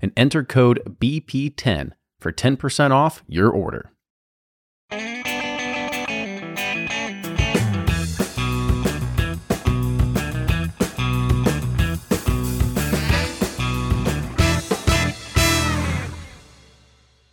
and enter code BP10 for 10% off your order.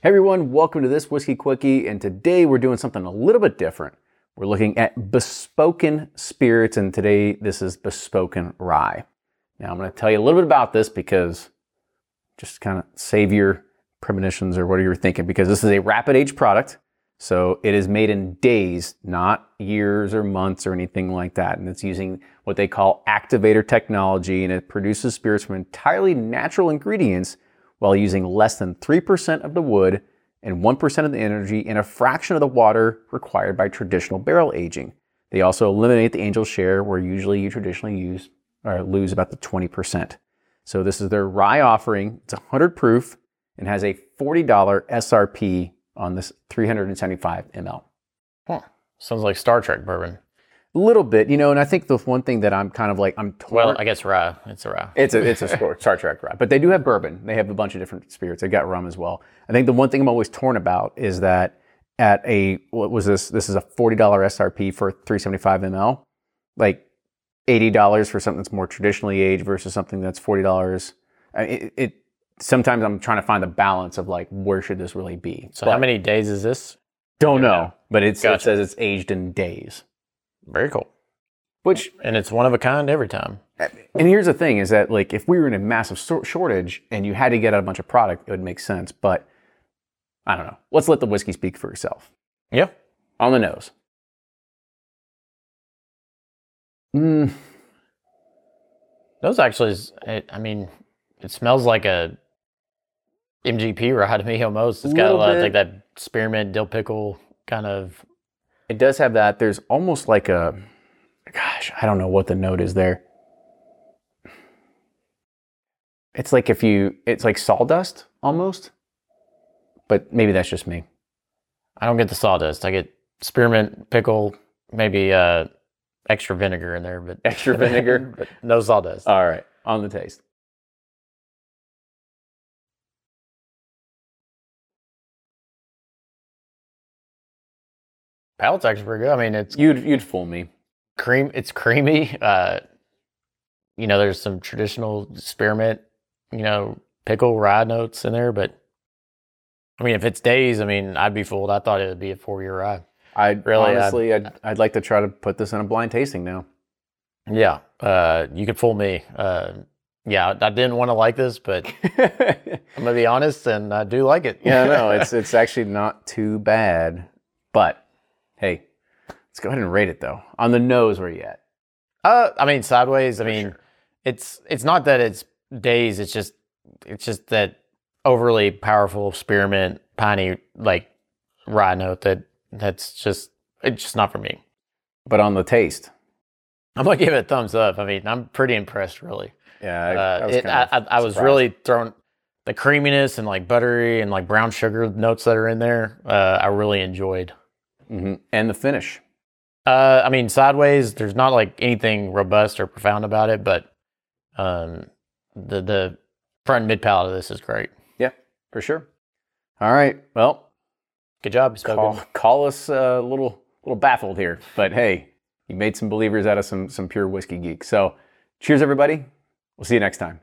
Hey everyone, welcome to this Whiskey Quickie, and today we're doing something a little bit different. We're looking at bespoken spirits, and today this is bespoken rye. Now I'm going to tell you a little bit about this because just kind of save your premonitions or what are you're thinking because this is a rapid age product. So it is made in days, not years or months or anything like that. And it's using what they call activator technology and it produces spirits from entirely natural ingredients while using less than 3% of the wood and 1% of the energy and a fraction of the water required by traditional barrel aging. They also eliminate the angel share where usually you traditionally use or lose about the 20%. So this is their rye offering. It's 100 proof and has a $40 SRP on this 375 ml. Huh. Sounds like Star Trek bourbon. A little bit, you know, and I think the one thing that I'm kind of like I'm torn. Well, I guess rye. It's a rye. It's a it's a Star Trek rye, but they do have bourbon. They have a bunch of different spirits. They've got rum as well. I think the one thing I'm always torn about is that at a what was this? This is a forty dollar SRP for 375 ml. Like eighty dollars for something that's more traditionally aged versus something that's forty dollars. It, it, sometimes I'm trying to find the balance of like where should this really be. So but how many days is this? Don't know, but it says it's aged in days. Very cool. Which and it's one of a kind every time. And here's the thing: is that like if we were in a massive shortage and you had to get out a bunch of product, it would make sense. But I don't know. Let's let the whiskey speak for itself. Yeah. On the nose. Mm. Those actually, is, it, I mean, it smells like a MGP rye to me almost. It's got a lot of like that spearmint dill pickle kind of. It does have that. There's almost like a, gosh, I don't know what the note is there. It's like if you, it's like sawdust almost, but maybe that's just me. I don't get the sawdust. I get spearmint pickle, maybe uh, extra vinegar in there, but extra vinegar, but no sawdust. All right, on the taste. Palate's actually pretty good. I mean, it's you'd you'd fool me. Cream, it's creamy. Uh, you know, there's some traditional spearmint, you know, pickle rye notes in there, but I mean, if it's days, I mean, I'd be fooled. I thought it would be a four year ride. I'd really honestly, I'd, I'd, I'd like to try to put this in a blind tasting now. Yeah, uh, you could fool me. Uh, yeah, I didn't want to like this, but I'm gonna be honest, and I do like it. yeah, no, it's it's actually not too bad. But hey, let's go ahead and rate it though. On the nose, where you at? Uh, I mean, sideways. I mean, sure. it's it's not that it's days. It's just it's just that overly powerful spearmint piney like rye note that that's just it's just not for me. But on the taste, I'm gonna give it a thumbs up. I mean, I'm pretty impressed, really. Yeah, I, uh, I, it, I, I was really thrown the creaminess and like buttery and like brown sugar notes that are in there. Uh, I really enjoyed. Mm-hmm. And the finish. Uh, I mean, sideways. There's not like anything robust or profound about it, but um, the the front mid palate of this is great. Yeah, for sure. All right. Well, Good job. Call, call, us uh, a little little baffled here, but hey, you made some believers out of some some pure whiskey geeks. So, cheers, everybody. We'll see you next time.